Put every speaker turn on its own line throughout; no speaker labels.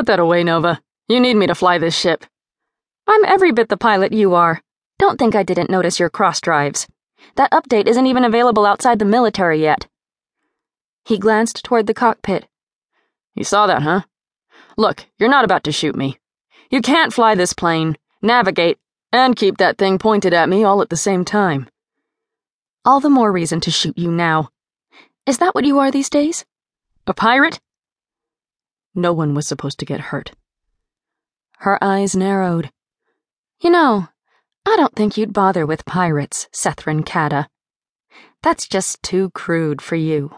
Put that away, Nova. You need me to fly this ship.
I'm every bit the pilot you are. Don't think I didn't notice your cross drives. That update isn't even available outside the military yet. He glanced toward the cockpit.
You saw that, huh? Look, you're not about to shoot me. You can't fly this plane, navigate, and keep that thing pointed at me all at the same time.
All the more reason to shoot you now. Is that what you are these days?
A pirate?
No one was supposed to get hurt. Her eyes narrowed. You know, I don't think you'd bother with pirates, Sethran Kada. That's just too crude for you.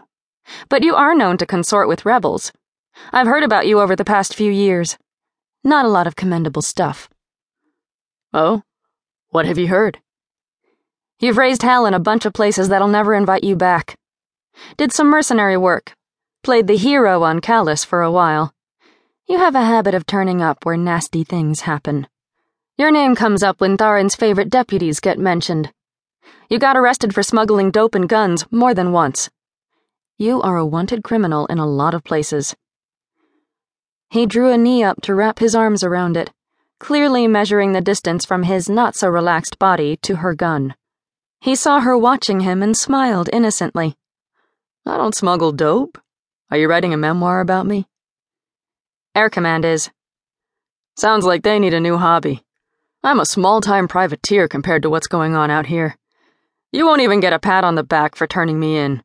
But you are known to consort with rebels. I've heard about you over the past few years. Not a lot of commendable stuff.
Oh? What have you heard?
You've raised hell in a bunch of places that'll never invite you back. Did some mercenary work. Played the hero on Callus for a while. You have a habit of turning up where nasty things happen. Your name comes up when Tharin's favorite deputies get mentioned. You got arrested for smuggling dope and guns more than once. You are a wanted criminal in a lot of places. He drew a knee up to wrap his arms around it, clearly measuring the distance from his not so relaxed body to her gun. He saw her watching him and smiled innocently.
I don't smuggle dope. Are you writing a memoir about me?
Air Command is.
Sounds like they need a new hobby. I'm a small time privateer compared to what's going on out here. You won't even get a pat on the back for turning me in.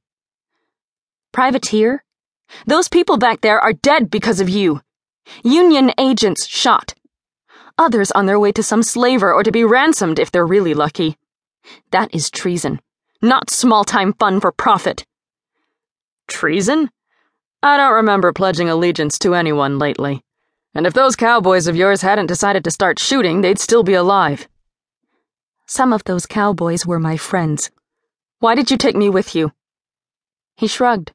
Privateer? Those people back there are dead because of you. Union agents shot. Others on their way to some slaver or to be ransomed if they're really lucky. That is treason, not small time fun for profit.
Treason? I don't remember pledging allegiance to anyone lately. And if those cowboys of yours hadn't decided to start shooting, they'd still be alive.
Some of those cowboys were my friends. Why did you take me with you? He shrugged.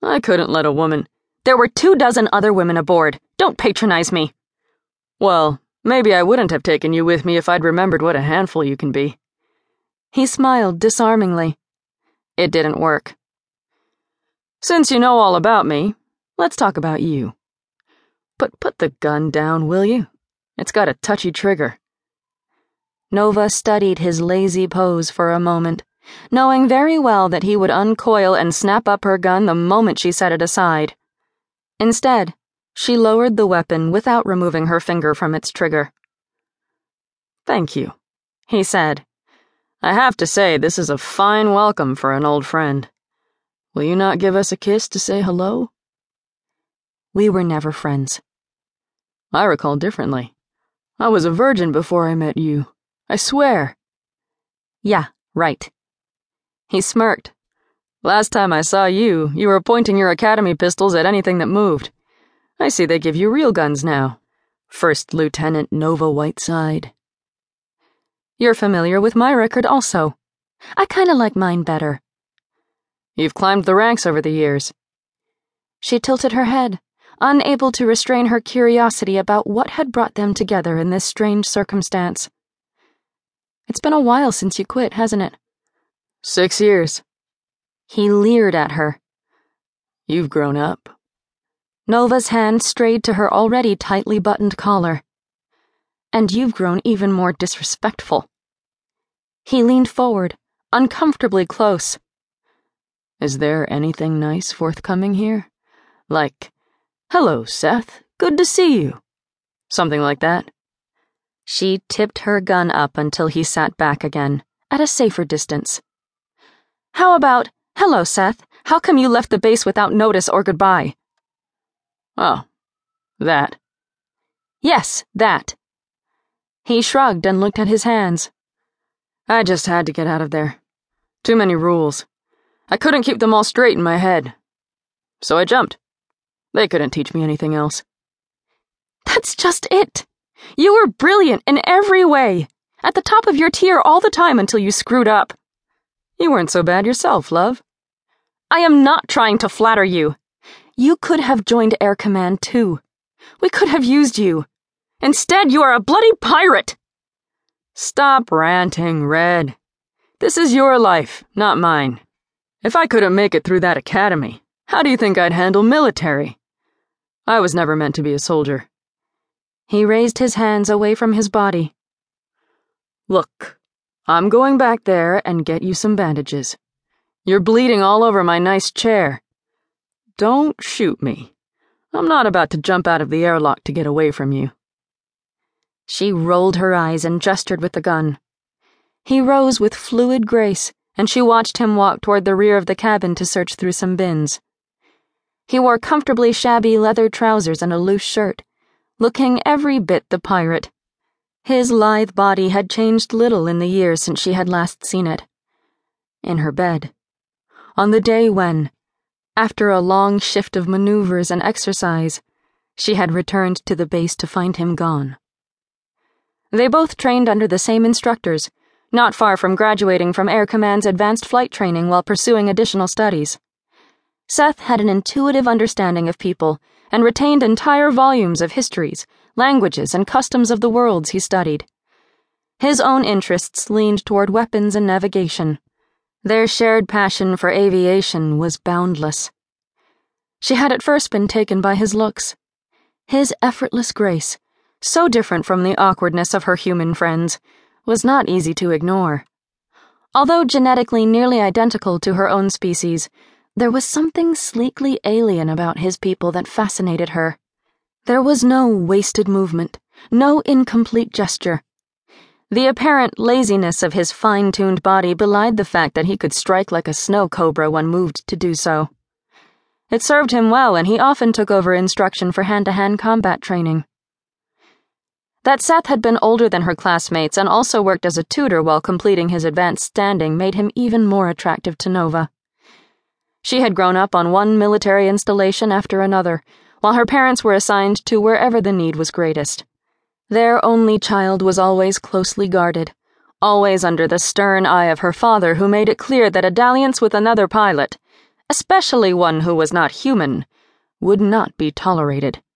I couldn't let a woman.
There were two dozen other women aboard. Don't patronize me.
Well, maybe I wouldn't have taken you with me if I'd remembered what a handful you can be.
He smiled disarmingly.
It didn't work. Since you know all about me, let's talk about you. But put the gun down, will you? It's got a touchy trigger.
Nova studied his lazy pose for a moment, knowing very well that he would uncoil and snap up her gun the moment she set it aside. Instead, she lowered the weapon without removing her finger from its trigger.
Thank you, he said. I have to say, this is a fine welcome for an old friend. Will you not give us a kiss to say hello?
We were never friends.
I recall differently. I was a virgin before I met you. I swear.
Yeah, right.
He smirked. Last time I saw you, you were pointing your academy pistols at anything that moved. I see they give you real guns now. First Lieutenant Nova Whiteside.
You're familiar with my record also. I kinda like mine better.
You've climbed the ranks over the years.
She tilted her head, unable to restrain her curiosity about what had brought them together in this strange circumstance. It's been a while since you quit, hasn't it?
Six years.
He leered at her.
You've grown up.
Nova's hand strayed to her already tightly buttoned collar. And you've grown even more disrespectful. He leaned forward, uncomfortably close.
Is there anything nice forthcoming here? Like, hello, Seth, good to see you. Something like that.
She tipped her gun up until he sat back again, at a safer distance. How about, hello, Seth, how come you left the base without notice or goodbye?
Oh, that.
Yes, that. He shrugged and looked at his hands.
I just had to get out of there. Too many rules. I couldn't keep them all straight in my head. So I jumped. They couldn't teach me anything else.
That's just it. You were brilliant in every way, at the top of your tier all the time until you screwed up.
You weren't so bad yourself, love.
I am not trying to flatter you. You could have joined Air Command too. We could have used you. Instead, you are a bloody pirate.
Stop ranting, Red. This is your life, not mine. If I couldn't make it through that academy, how do you think I'd handle military? I was never meant to be a soldier.
He raised his hands away from his body.
Look, I'm going back there and get you some bandages. You're bleeding all over my nice chair. Don't shoot me. I'm not about to jump out of the airlock to get away from you.
She rolled her eyes and gestured with the gun. He rose with fluid grace, and she watched him walk toward the rear of the cabin to search through some bins. He wore comfortably shabby leather trousers and a loose shirt, looking every bit the pirate. His lithe body had changed little in the years since she had last seen it. In her bed. On the day when, after a long shift of maneuvers and exercise, she had returned to the base to find him gone. They both trained under the same instructors, not far from graduating from Air Command's advanced flight training while pursuing additional studies. Seth had an intuitive understanding of people and retained entire volumes of histories, languages, and customs of the worlds he studied. His own interests leaned toward weapons and navigation. Their shared passion for aviation was boundless. She had at first been taken by his looks. His effortless grace, so different from the awkwardness of her human friends, was not easy to ignore. Although genetically nearly identical to her own species, there was something sleekly alien about his people that fascinated her. There was no wasted movement, no incomplete gesture. The apparent laziness of his fine tuned body belied the fact that he could strike like a snow cobra when moved to do so. It served him well, and he often took over instruction for hand to hand combat training. That Seth had been older than her classmates and also worked as a tutor while completing his advanced standing made him even more attractive to Nova. She had grown up on one military installation after another, while her parents were assigned to wherever the need was greatest. Their only child was always closely guarded, always under the stern eye of her father, who made it clear that a dalliance with another pilot, especially one who was not human, would not be tolerated.